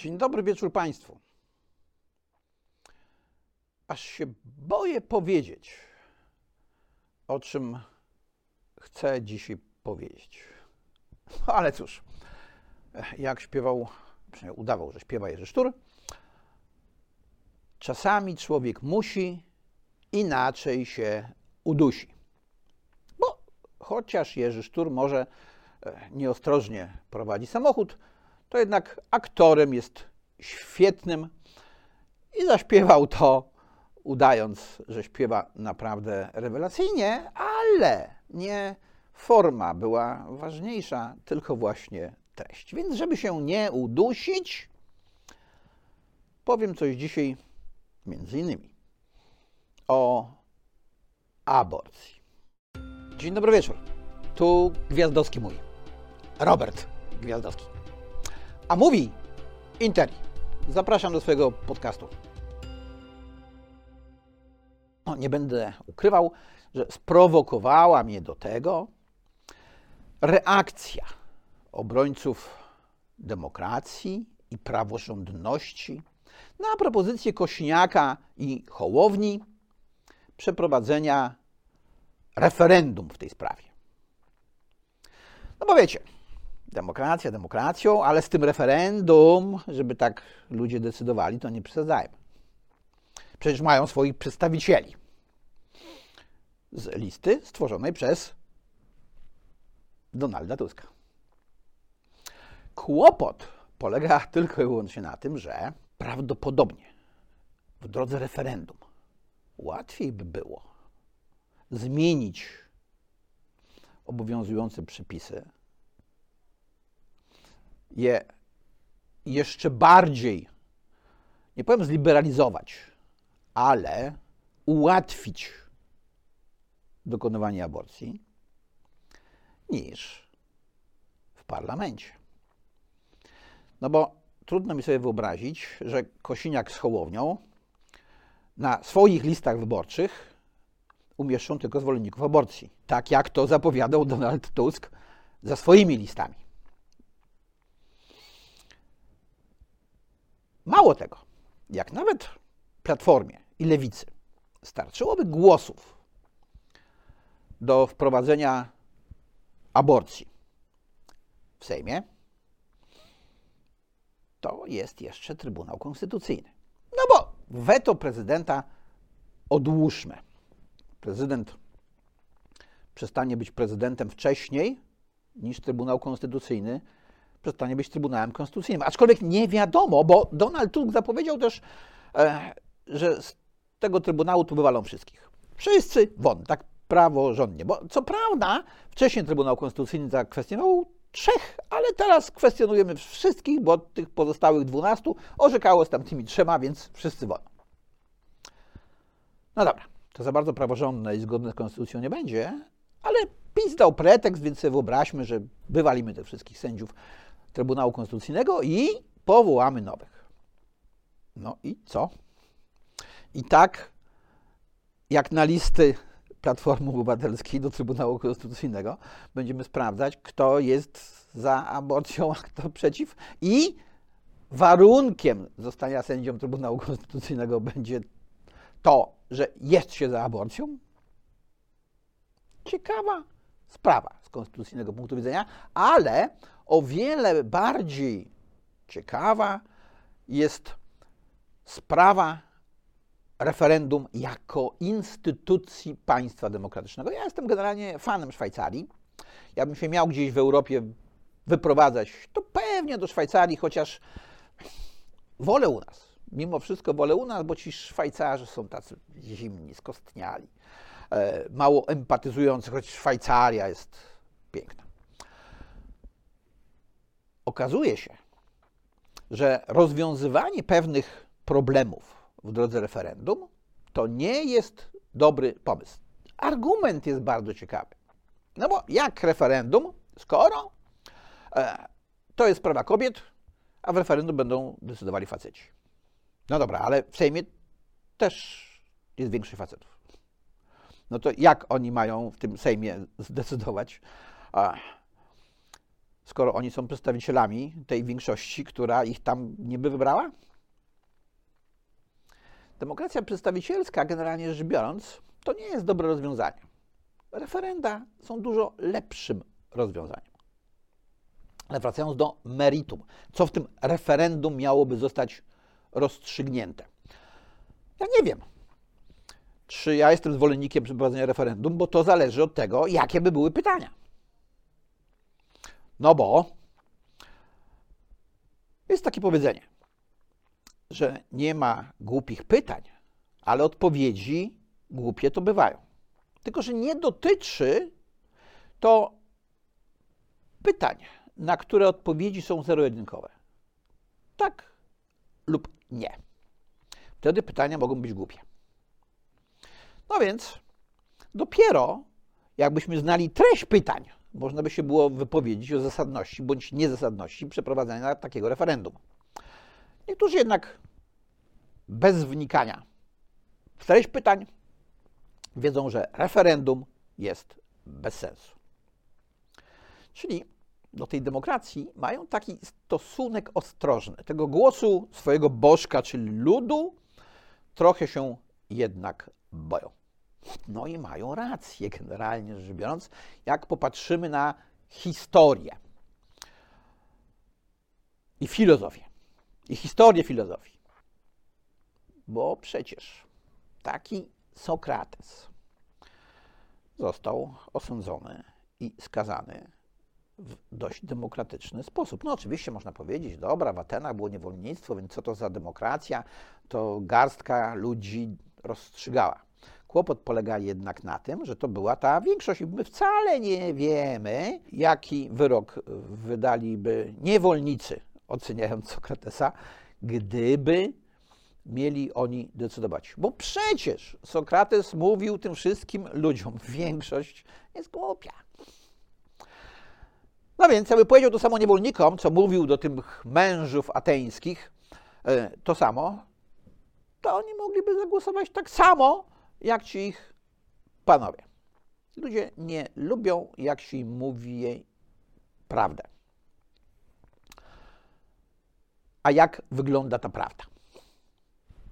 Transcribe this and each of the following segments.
Dzień dobry wieczór Państwu. Aż się boję powiedzieć, o czym chcę dzisiaj powiedzieć. No, ale cóż, jak śpiewał, przynajmniej udawał, że śpiewa Jerzy Sztur, czasami człowiek musi inaczej się udusi. Bo chociaż Jerzy Sztur może e, nieostrożnie prowadzi samochód, to jednak aktorem jest świetnym i zaśpiewał to, udając, że śpiewa naprawdę rewelacyjnie, ale nie forma była ważniejsza, tylko właśnie treść. Więc, żeby się nie udusić, powiem coś dzisiaj między innymi o aborcji. Dzień dobry wieczór. Tu Gwiazdowski mój. Robert Gwiazdowski. A mówi Interi. Zapraszam do swojego podcastu. No, nie będę ukrywał, że sprowokowała mnie do tego reakcja obrońców demokracji i praworządności na propozycję Kośniaka i Hołowni przeprowadzenia referendum w tej sprawie. No bo wiecie, demokracja demokracją, ale z tym referendum, żeby tak ludzie decydowali, to nie przesadzajmy. Przecież mają swoich przedstawicieli z listy stworzonej przez Donalda Tuska. Kłopot polega tylko i wyłącznie na tym, że prawdopodobnie w drodze referendum łatwiej by było zmienić obowiązujące przepisy je jeszcze bardziej, nie powiem zliberalizować, ale ułatwić dokonywanie aborcji niż w parlamencie. No bo trudno mi sobie wyobrazić, że Kosiniak z Hołownią na swoich listach wyborczych umieszczą tylko zwolenników aborcji, tak jak to zapowiadał Donald Tusk za swoimi listami. Mało tego, jak nawet Platformie i Lewicy starczyłoby głosów do wprowadzenia aborcji w Sejmie, to jest jeszcze Trybunał Konstytucyjny. No bo weto prezydenta odłóżmy. Prezydent przestanie być prezydentem wcześniej niż Trybunał Konstytucyjny przestanie być Trybunałem Konstytucyjnym. Aczkolwiek nie wiadomo, bo Donald Tusk zapowiedział też, e, że z tego Trybunału tu wywalą wszystkich. Wszyscy won, tak praworządnie. Bo co prawda wcześniej Trybunał Konstytucyjny zakwestionował trzech, ale teraz kwestionujemy wszystkich, bo tych pozostałych dwunastu orzekało z tamtymi trzema, więc wszyscy won. No dobra, to za bardzo praworządne i zgodne z konstytucją nie będzie, ale PiS dał pretekst, więc sobie wyobraźmy, że wywalimy tych wszystkich sędziów Trybunału Konstytucyjnego i powołamy nowych. No i co? I tak, jak na listy Platformy Obywatelskiej do Trybunału Konstytucyjnego, będziemy sprawdzać, kto jest za aborcją, a kto przeciw. I warunkiem zostania sędzią Trybunału Konstytucyjnego będzie to, że jest się za aborcją. Ciekawa sprawa z konstytucyjnego punktu widzenia, ale o wiele bardziej ciekawa jest sprawa referendum jako instytucji państwa demokratycznego. Ja jestem generalnie fanem Szwajcarii. Ja bym się miał gdzieś w Europie wyprowadzać, to pewnie do Szwajcarii, chociaż wolę u nas. Mimo wszystko wolę u nas, bo ci Szwajcarzy są tacy zimni, skostniali, mało empatyzujący, choć Szwajcaria jest piękna. Okazuje się, że rozwiązywanie pewnych problemów w drodze referendum to nie jest dobry pomysł. Argument jest bardzo ciekawy. No bo jak referendum, skoro e, to jest sprawa kobiet, a w referendum będą decydowali faceci. No dobra, ale w Sejmie też jest większy facetów. No to jak oni mają w tym Sejmie zdecydować? skoro oni są przedstawicielami tej większości, która ich tam niby wybrała? Demokracja przedstawicielska, generalnie rzecz biorąc, to nie jest dobre rozwiązanie. Referenda są dużo lepszym rozwiązaniem. Ale wracając do meritum, co w tym referendum miałoby zostać rozstrzygnięte? Ja nie wiem, czy ja jestem zwolennikiem przeprowadzenia referendum, bo to zależy od tego, jakie by były pytania. No bo jest takie powiedzenie, że nie ma głupich pytań, ale odpowiedzi głupie to bywają. Tylko, że nie dotyczy to pytań, na które odpowiedzi są zero-jedynkowe. Tak lub nie. Wtedy pytania mogą być głupie. No więc dopiero jakbyśmy znali treść pytań, można by się było wypowiedzieć o zasadności bądź niezasadności przeprowadzenia takiego referendum. Niektórzy jednak bez wnikania w treść pytań wiedzą, że referendum jest bez sensu. Czyli do tej demokracji mają taki stosunek ostrożny. Tego głosu swojego bożka, czyli ludu, trochę się jednak boją. No i mają rację, generalnie rzecz biorąc, jak popatrzymy na historię i filozofię, i historię filozofii. Bo przecież taki Sokrates został osądzony i skazany w dość demokratyczny sposób. No oczywiście można powiedzieć, dobra, w Atenach było niewolnictwo, więc co to za demokracja, to garstka ludzi rozstrzygała. Kłopot polega jednak na tym, że to była ta większość i my wcale nie wiemy, jaki wyrok wydaliby niewolnicy, oceniając Sokratesa, gdyby mieli oni decydować. Bo przecież Sokrates mówił tym wszystkim ludziom, większość jest głupia. No więc, jakby powiedział to samo niewolnikom, co mówił do tych mężów ateńskich, e, to samo, to oni mogliby zagłosować tak samo, jak ci ich panowie. Ludzie nie lubią, jak się im mówi jej prawdę. A jak wygląda ta prawda?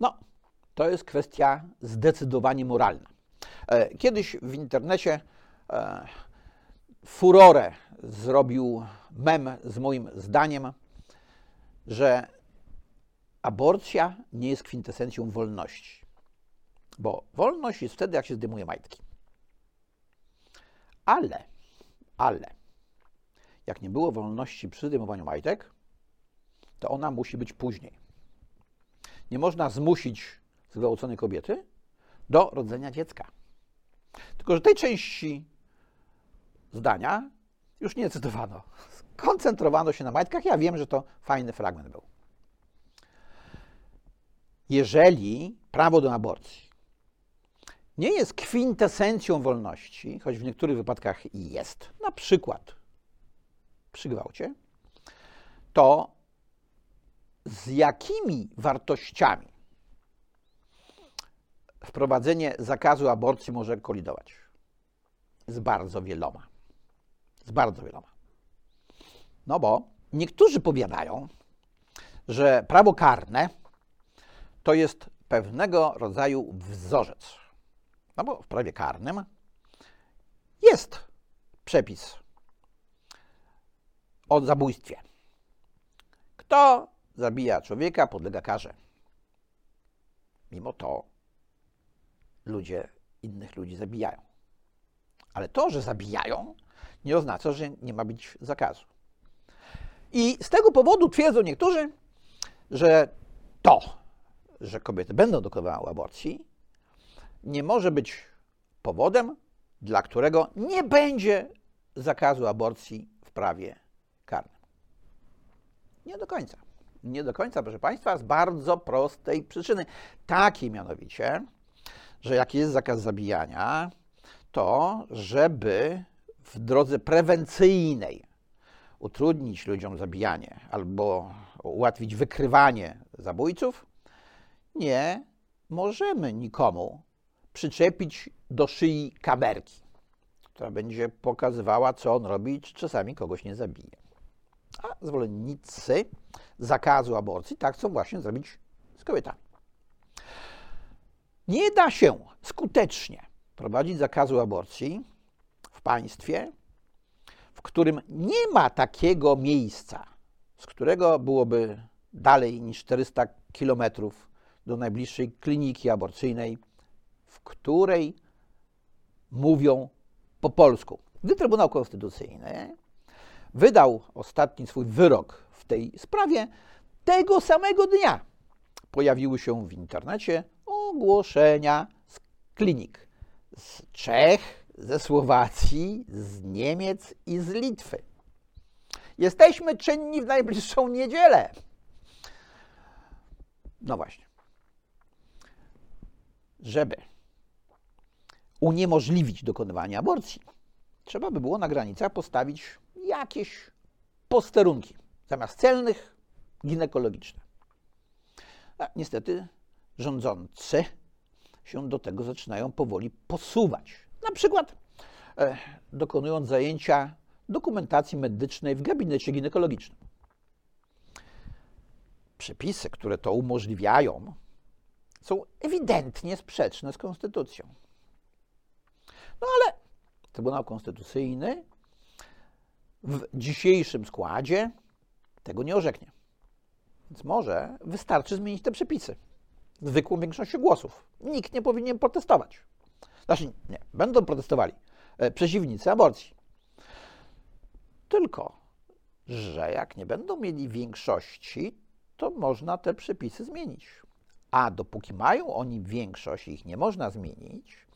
No, to jest kwestia zdecydowanie moralna. E, kiedyś w internecie e, furorę zrobił mem z moim zdaniem, że aborcja nie jest kwintesencją wolności. Bo wolność jest wtedy, jak się zdejmuje majtki. Ale, ale, jak nie było wolności przy zdejmowaniu majtek, to ona musi być później. Nie można zmusić zgwałconej kobiety do rodzenia dziecka. Tylko, że tej części zdania już nie cytowano. Skoncentrowano się na majtkach. Ja wiem, że to fajny fragment był. Jeżeli prawo do aborcji nie jest kwintesencją wolności, choć w niektórych wypadkach jest, na przykład przy gwałcie, to z jakimi wartościami wprowadzenie zakazu aborcji może kolidować? Z bardzo wieloma. Z bardzo wieloma. No bo niektórzy powiadają, że prawo karne to jest pewnego rodzaju wzorzec. No bo w prawie karnym jest przepis o zabójstwie. Kto zabija człowieka, podlega karze. Mimo to ludzie innych ludzi zabijają. Ale to, że zabijają, nie oznacza, że nie ma być zakazu. I z tego powodu twierdzą niektórzy, że to, że kobiety będą dokonywały aborcji, nie może być powodem, dla którego nie będzie zakazu aborcji w prawie karnym. Nie do końca. Nie do końca, proszę Państwa, z bardzo prostej przyczyny. Takiej mianowicie, że jak jest zakaz zabijania, to żeby w drodze prewencyjnej utrudnić ludziom zabijanie albo ułatwić wykrywanie zabójców, nie możemy nikomu przyczepić do szyi kamerki, która będzie pokazywała, co on robi, czy czasami kogoś nie zabije. A zwolennicy zakazu aborcji tak chcą właśnie zrobić z kobietami. Nie da się skutecznie prowadzić zakazu aborcji w państwie, w którym nie ma takiego miejsca, z którego byłoby dalej niż 400 kilometrów do najbliższej kliniki aborcyjnej, w której mówią po polsku. Gdy Trybunał Konstytucyjny wydał ostatni swój wyrok w tej sprawie, tego samego dnia pojawiły się w internecie ogłoszenia z klinik z Czech, ze Słowacji, z Niemiec i z Litwy. Jesteśmy czynni w najbliższą niedzielę. No właśnie. Żeby uniemożliwić dokonywanie aborcji, trzeba by było na granicach postawić jakieś posterunki zamiast celnych ginekologiczne. A niestety rządzący się do tego zaczynają powoli posuwać. Na przykład e, dokonując zajęcia dokumentacji medycznej w gabinecie ginekologicznym. Przepisy, które to umożliwiają, są ewidentnie sprzeczne z konstytucją. No ale Trybunał Konstytucyjny w dzisiejszym składzie tego nie orzeknie. Więc może wystarczy zmienić te przepisy zwykłą większością głosów. Nikt nie powinien protestować. Znaczy, nie, będą protestowali e, przeciwnicy aborcji. Tylko, że jak nie będą mieli większości, to można te przepisy zmienić. A dopóki mają oni większość i ich nie można zmienić,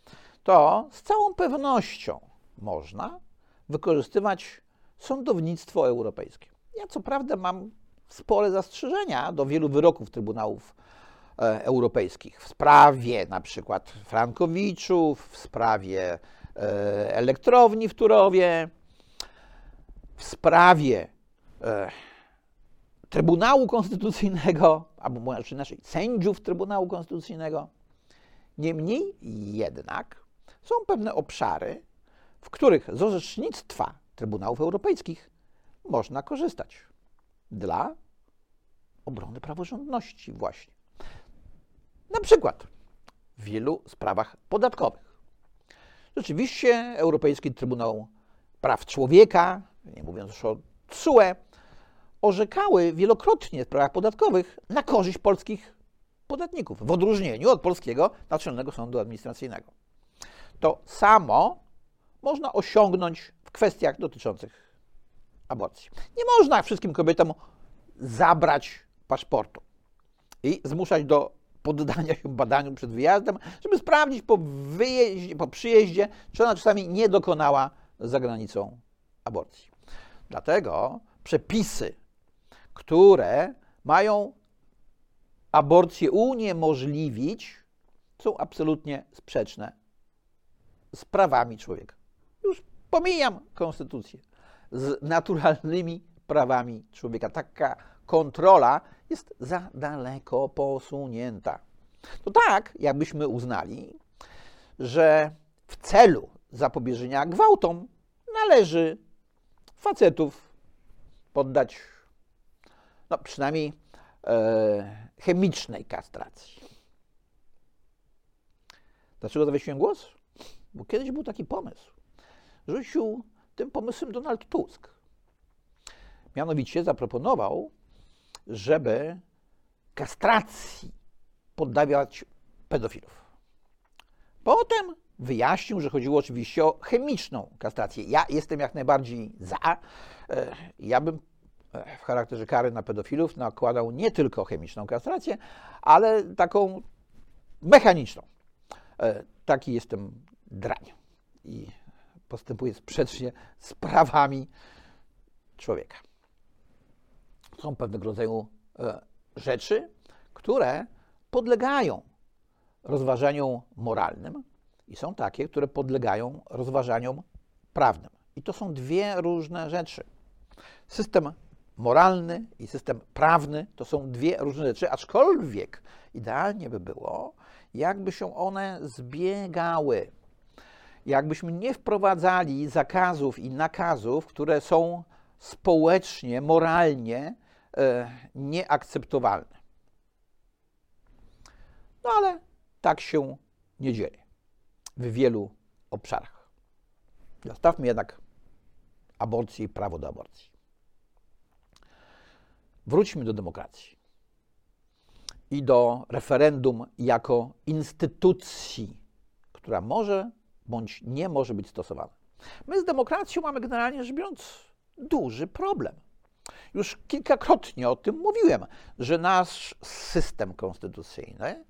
to z całą pewnością można wykorzystywać sądownictwo europejskie. Ja co prawda mam spore zastrzeżenia do wielu wyroków Trybunałów e, Europejskich w sprawie na przykład Frankowiczów, w sprawie e, elektrowni w Turowie, w sprawie e, Trybunału Konstytucyjnego, albo inaczej sędziów Trybunału Konstytucyjnego. Niemniej jednak są pewne obszary, w których z orzecznictwa Trybunałów Europejskich można korzystać dla obrony praworządności właśnie. Na przykład w wielu sprawach podatkowych. Rzeczywiście Europejski Trybunał Praw Człowieka, nie mówiąc już o TSUE, orzekały wielokrotnie w sprawach podatkowych na korzyść polskich podatników, w odróżnieniu od polskiego Naczelnego Sądu Administracyjnego. To samo można osiągnąć w kwestiach dotyczących aborcji. Nie można wszystkim kobietom zabrać paszportu i zmuszać do poddania się badaniu przed wyjazdem, żeby sprawdzić po, wyjeździe, po przyjeździe, czy ona czasami nie dokonała za granicą aborcji. Dlatego przepisy, które mają aborcję uniemożliwić, są absolutnie sprzeczne z prawami człowieka. Już pomijam konstytucję z naturalnymi prawami człowieka. Taka kontrola jest za daleko posunięta. To tak, jakbyśmy uznali, że w celu zapobieżenia gwałtom należy facetów poddać no, przynajmniej e, chemicznej kastracji. Dlaczego zawiesiłem głos? Bo kiedyś był taki pomysł. Rzucił tym pomysłem Donald Tusk. Mianowicie zaproponował, żeby kastracji poddawiać pedofilów. Potem wyjaśnił, że chodziło oczywiście o chemiczną kastrację. Ja jestem jak najbardziej za. E, ja bym e, w charakterze kary na pedofilów nakładał nie tylko chemiczną kastrację, ale taką mechaniczną. E, taki jestem drań i postępuję sprzecznie z prawami człowieka. Są pewnego rodzaju rzeczy, które podlegają rozważaniom moralnym i są takie, które podlegają rozważaniom prawnym. I to są dwie różne rzeczy. System moralny i system prawny to są dwie różne rzeczy, aczkolwiek idealnie by było, jakby się one zbiegały. Jakbyśmy nie wprowadzali zakazów i nakazów, które są społecznie, moralnie e, nieakceptowalne. No ale tak się nie dzieje w wielu obszarach. Zostawmy jednak aborcję i prawo do aborcji. Wróćmy do demokracji i do referendum jako instytucji, która może bądź nie może być stosowana. My z demokracją mamy generalnie rzecz biorąc duży problem. Już kilkakrotnie o tym mówiłem, że nasz system konstytucyjny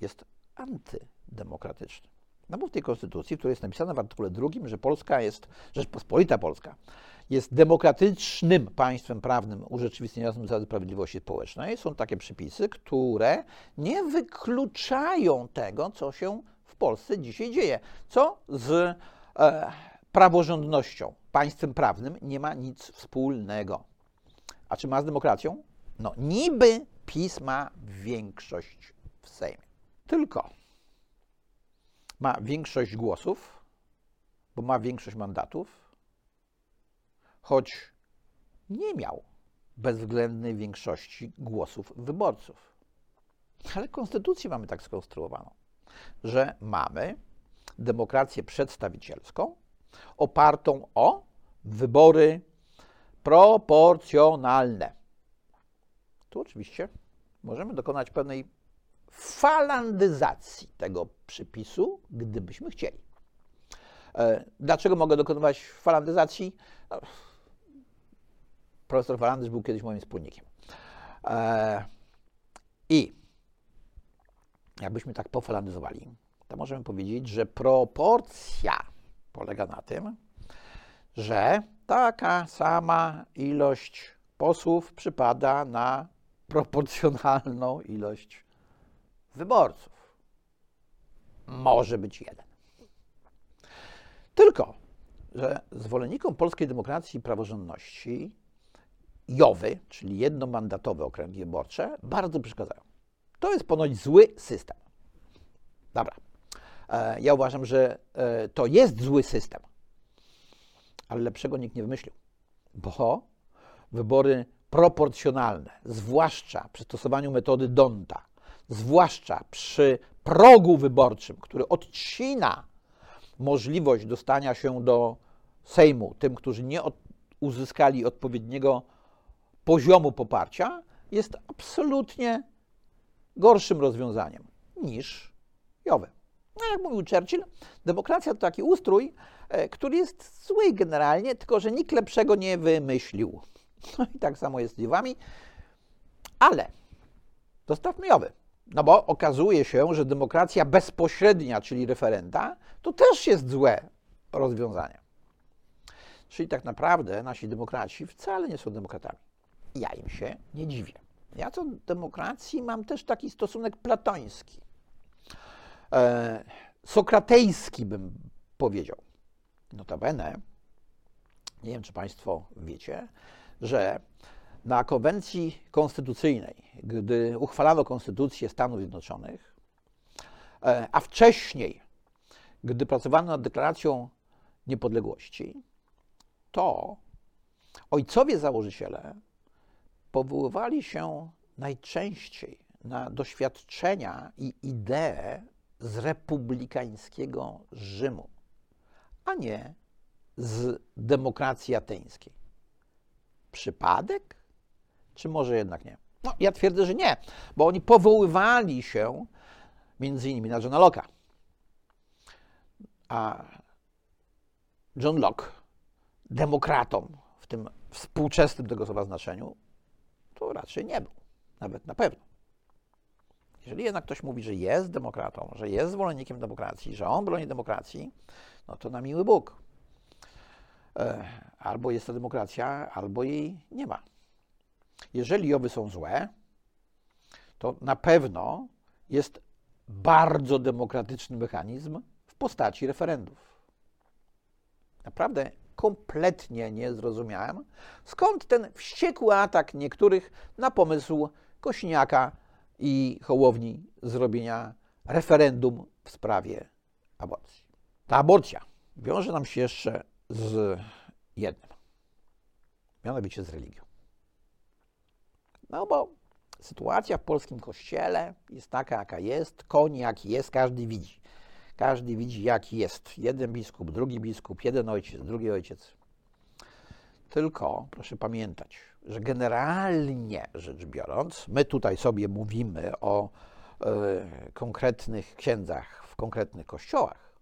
jest antydemokratyczny. No bo w tej konstytucji, w której jest napisane w artykule drugim, że Polska jest, Rzeczpospolita Polska jest demokratycznym państwem prawnym urzeczywistniającym zasady sprawiedliwości społecznej, są takie przepisy, które nie wykluczają tego, co się w Polsce dzisiaj dzieje, co z e, praworządnością, państwem prawnym nie ma nic wspólnego. A czy ma z demokracją? No, niby PiS ma większość w Sejmie. Tylko ma większość głosów, bo ma większość mandatów, choć nie miał bezwzględnej większości głosów wyborców. Ale konstytucję mamy tak skonstruowaną, że mamy demokrację przedstawicielską opartą o wybory proporcjonalne. Tu oczywiście możemy dokonać pewnej falandyzacji tego przypisu, gdybyśmy chcieli. E, dlaczego mogę dokonywać falandyzacji? No, profesor Falandys był kiedyś moim wspólnikiem. E, I jakbyśmy tak pofalandyzowali, to możemy powiedzieć, że proporcja polega na tym, że taka sama ilość posłów przypada na proporcjonalną ilość wyborców. Może być jeden. Tylko, że zwolennikom polskiej demokracji i praworządności JOWY, czyli jednomandatowe okręgi wyborcze, bardzo przeszkadzają. To jest ponoć zły system. Dobra. E, ja uważam, że e, to jest zły system, ale lepszego nikt nie wymyślił, bo wybory proporcjonalne, zwłaszcza przy stosowaniu metody Donta, zwłaszcza przy progu wyborczym, który odcina możliwość dostania się do Sejmu tym, którzy nie uzyskali odpowiedniego poziomu poparcia, jest absolutnie gorszym rozwiązaniem niż jowe. No, jak mówił Churchill, demokracja to taki ustrój, e, który jest zły generalnie, tylko że nikt lepszego nie wymyślił. No i tak samo jest z dziewami, ale dostawmy jowy. No bo okazuje się, że demokracja bezpośrednia, czyli referenda, to też jest złe rozwiązanie. Czyli tak naprawdę nasi demokraci wcale nie są demokratami. Ja im się nie dziwię. Ja do demokracji mam też taki stosunek platoński. E, sokratejski bym powiedział. Notabene, nie wiem czy Państwo wiecie, że na konwencji konstytucyjnej, gdy uchwalano konstytucję Stanów Zjednoczonych, e, a wcześniej, gdy pracowano nad deklaracją niepodległości, to ojcowie założyciele powoływali się najczęściej na doświadczenia i idee z republikańskiego Rzymu, a nie z demokracji ateńskiej. Przypadek? Czy może jednak nie? No, ja twierdzę, że nie, bo oni powoływali się między innymi na Johna Locke'a. A John Locke, demokratą w tym współczesnym tego słowa znaczeniu, raczej nie był, nawet na pewno. Jeżeli jednak ktoś mówi, że jest demokratą, że jest zwolennikiem demokracji, że on broni demokracji, no to na miły Bóg. E, albo jest to demokracja, albo jej nie ma. Jeżeli oby są złe, to na pewno jest bardzo demokratyczny mechanizm w postaci referendów. Naprawdę kompletnie nie zrozumiałem, skąd ten wściekły atak niektórych na pomysł Kośniaka i Hołowni zrobienia referendum w sprawie aborcji. Ta aborcja wiąże nam się jeszcze z jednym. mianowicie z religią. No bo sytuacja w polskim kościele jest taka, jaka jest, koń jaki jest, każdy widzi. Każdy widzi, jaki jest. Jeden biskup, drugi biskup, jeden ojciec, drugi ojciec. Tylko proszę pamiętać, że generalnie rzecz biorąc, my tutaj sobie mówimy o y, konkretnych księdzach w konkretnych kościołach.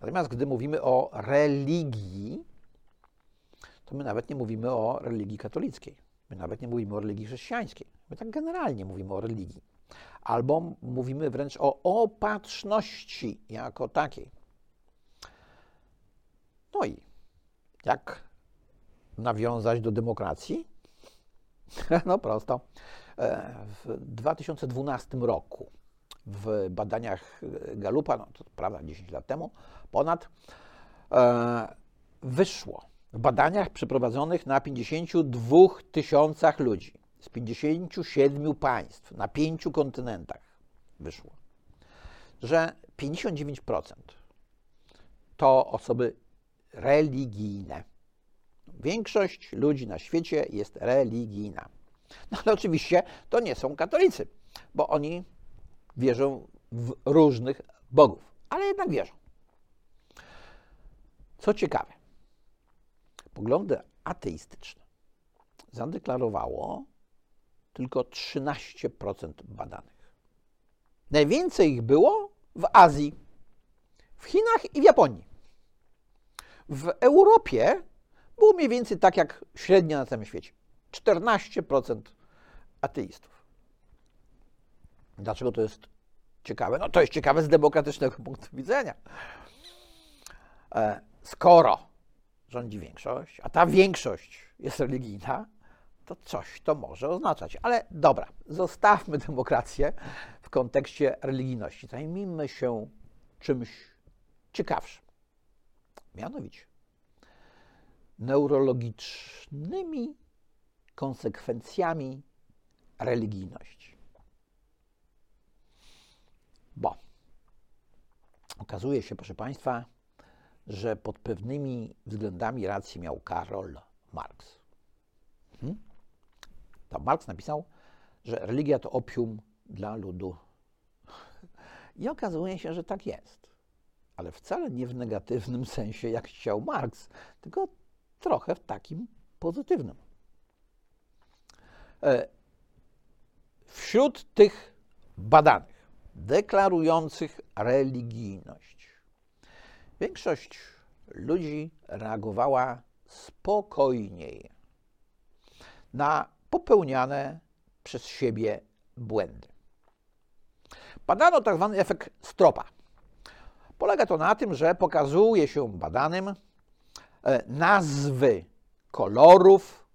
Natomiast gdy mówimy o religii, to my nawet nie mówimy o religii katolickiej. My nawet nie mówimy o religii chrześcijańskiej. My tak generalnie mówimy o religii. Albo mówimy wręcz o opatrzności jako takiej. No i jak nawiązać do demokracji? No prosto. E, w 2012 roku w badaniach Galupa, no to prawda 10 lat temu, ponad e, wyszło w badaniach przeprowadzonych na 52 tysiącach ludzi z 57 państw na pięciu kontynentach wyszło, że 59% to osoby religijne. Większość ludzi na świecie jest religijna. No ale oczywiście to nie są katolicy, bo oni wierzą w różnych bogów, ale jednak wierzą. Co ciekawe, poglądy ateistyczne zadeklarowało tylko 13% badanych. Najwięcej ich było w Azji, w Chinach i w Japonii. W Europie było mniej więcej tak jak średnia na całym świecie. 14% ateistów. Dlaczego to jest ciekawe? No to jest ciekawe z demokratycznego punktu widzenia. E, skoro rządzi większość, a ta większość jest religijna, to coś to może oznaczać. Ale dobra, zostawmy demokrację w kontekście religijności. Zajmijmy się czymś ciekawszym. Mianowicie neurologicznymi konsekwencjami religijności. Bo okazuje się, proszę Państwa, że pod pewnymi względami rację miał Karol Marx. Tam Marx napisał, że religia to opium dla ludu. I okazuje się, że tak jest. Ale wcale nie w negatywnym sensie, jak chciał Marx, tylko trochę w takim pozytywnym. E, wśród tych badanych, deklarujących religijność, większość ludzi reagowała spokojniej na popełniane przez siebie błędy. Badano tak zwany efekt stropa. Polega to na tym, że pokazuje się badanym e, nazwy kolorów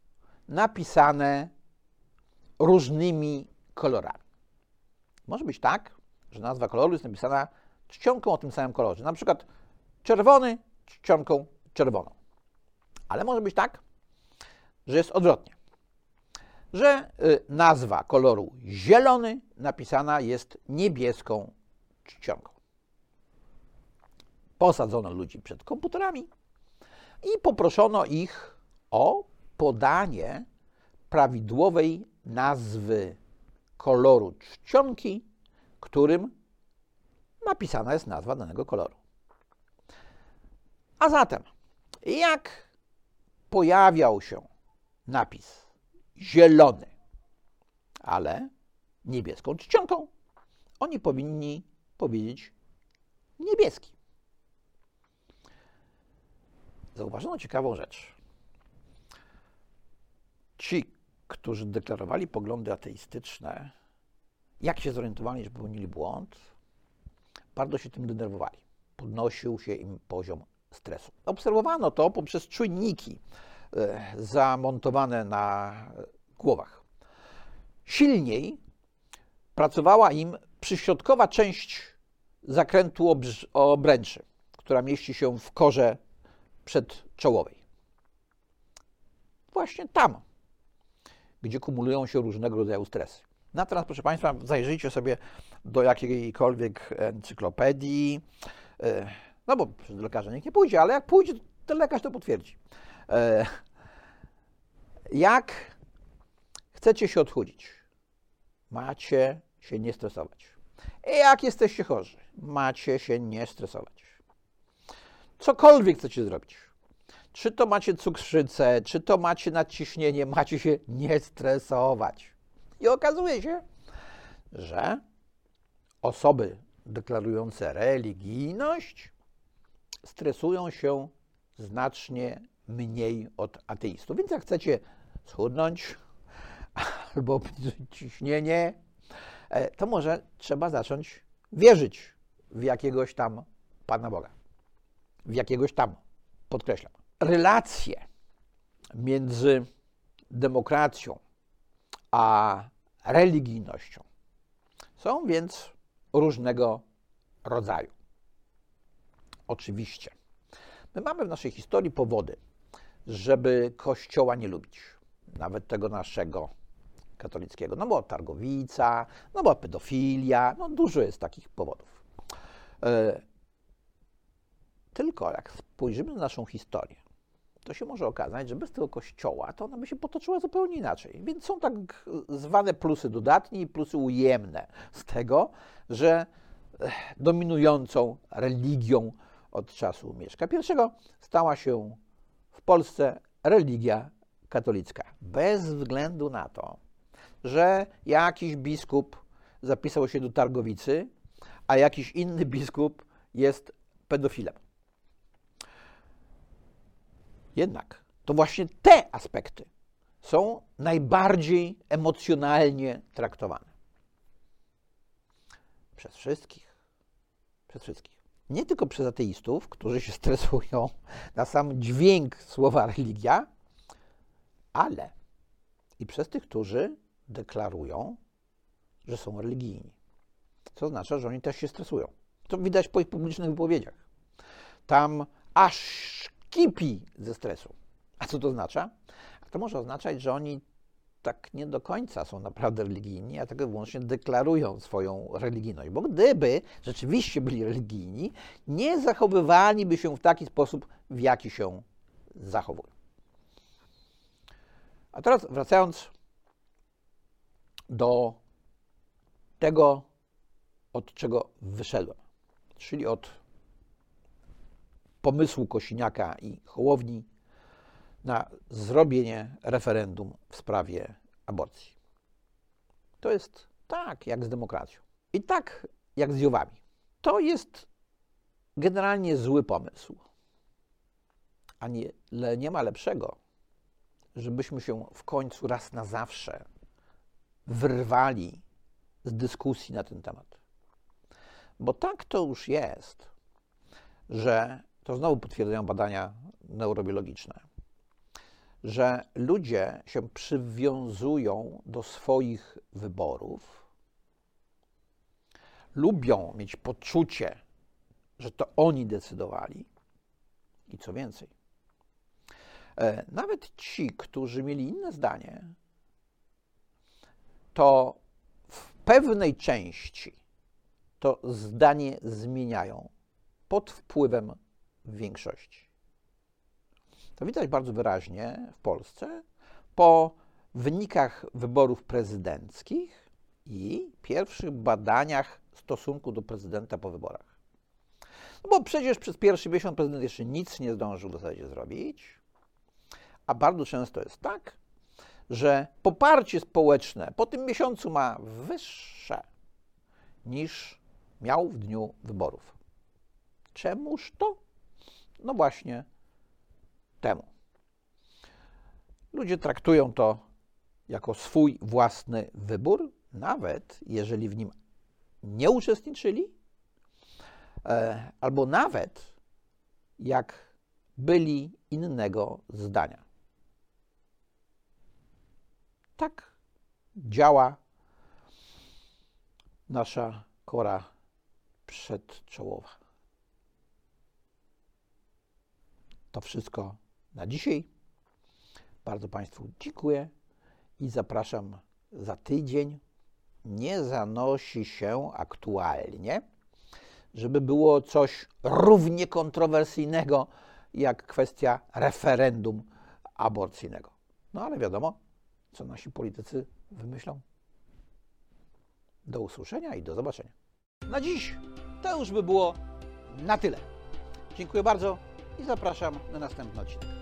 napisane różnymi kolorami. Może być tak, że nazwa koloru jest napisana czcionką o tym samym kolorze. Na przykład czerwony czcionką czerwoną. Ale może być tak, że jest odwrotnie. Że y, nazwa koloru zielony napisana jest niebieską czcionką. Posadzono ludzi przed komputerami i poproszono ich o podanie prawidłowej nazwy koloru czcionki, którym napisana jest nazwa danego koloru. A zatem, jak pojawiał się napis zielony, ale niebieską czcionką, oni powinni powiedzieć niebieski. Zauważono ciekawą rzecz. Ci, którzy deklarowali poglądy ateistyczne, jak się zorientowali, że popełnili błąd, bardzo się tym denerwowali. Podnosił się im poziom stresu. Obserwowano to poprzez czujniki zamontowane na głowach. Silniej pracowała im przyśrodkowa część zakrętu obręczy, która mieści się w korze przedczołowej. Właśnie tam gdzie kumulują się różnego rodzaju stresy. Natomiast, proszę Państwa, zajrzyjcie sobie do jakiejkolwiek encyklopedii, e, no bo do lekarza nikt nie pójdzie, ale jak pójdzie, to lekarz to potwierdzi. E, Jak chcecie się odchudzić, macie się nie stresować. Jak jesteście chorzy, macie się nie stresować. Cokolwiek chcecie zrobić, czy to macie cukrzycę, czy to macie nadciśnienie, macie się nie stresować. I okazuje się, że osoby deklarujące religijność stresują się znacznie mniej od ateistów. Więc jak chcecie schudnąć albo obniżyć ciśnienie, e, to może trzeba zacząć wierzyć w jakiegoś tam Pana Boga. W jakiegoś tam, podkreślam. Relacje między demokracją a religijnością są więc różnego rodzaju. Oczywiście. My mamy w naszej historii powody, żeby Kościoła nie lubić, nawet tego naszego katolickiego. No bo targowica, no bo pedofilia, no dużo jest takich powodów. E, tylko jak spojrzymy na naszą historię, to się może okazać, że bez tego kościoła to ona by się potoczyła zupełnie inaczej. Więc są tak zwane plusy dodatnie i plusy ujemne z tego, że dominującą religią od czasu Mieszka I stała się Polsce religia katolicka. Bez względu na to, że jakiś biskup zapisał się do Targowicy, a jakiś inny biskup jest pedofilem. Jednak to właśnie te aspekty są najbardziej emocjonalnie traktowane. Przez wszystkich. Przez wszystkich. Nie tylko przez ateistów, którzy się stresują na sam dźwięk słowa religia, ale i przez tych, którzy deklarują, że są religijni. Co oznacza, że oni też się stresują. To widać po ich publicznych wypowiedziach. Tam aż kipi ze stresu. A co to oznacza? To może oznaczać, że oni tak nie do końca są naprawdę religijni, a tylko wyłącznie deklarują swoją religijność. Bo gdyby rzeczywiście byli religijni, nie zachowywaliby się w taki sposób, w jaki się zachowują. A teraz wracając do tego, od czego wyszedłem, czyli od pomysłu Kosiniaka i Hołowni na zrobienie referendum w sprawie aborcji. To jest tak jak z demokracją i tak jak z Jowami. To jest generalnie zły pomysł. A nie, nie ma lepszego, żebyśmy się w końcu raz na zawsze wyrwali z dyskusji na ten temat. Bo tak to już jest, że to znowu potwierdzają badania neurobiologiczne, że ludzie się przywiązują do swoich wyborów, lubią mieć poczucie, że to oni decydowali i co więcej. E, nawet ci, którzy mieli inne zdanie, to w pewnej części to zdanie zmieniają pod wpływem większości. To widać bardzo wyraźnie w Polsce po wynikach wyborów prezydenckich i pierwszych badaniach stosunku do prezydenta po wyborach. No bo przecież przez pierwszy miesiąc prezydent jeszcze nic nie zdążył w zasadzie zrobić, a bardzo często jest tak, że poparcie społeczne po tym miesiącu ma wyższe niż miał w dniu wyborów. Czemuż to? No właśnie temu. Ludzie traktują to jako swój własny wybór, nawet jeżeli w nim nie uczestniczyli, e, albo nawet jak byli innego zdania. Tak działa nasza kora przedczołowa. To wszystko na dzisiaj. Bardzo Państwu dziękuję i zapraszam za tydzień. Nie zanosi się aktualnie, żeby było coś równie kontrowersyjnego jak kwestia referendum aborcyjnego. No ale wiadomo, co nasi politycy wymyślą. Do usłyszenia i do zobaczenia. Na dziś to już by było na tyle. Dziękuję bardzo i zapraszam na następny odcinek.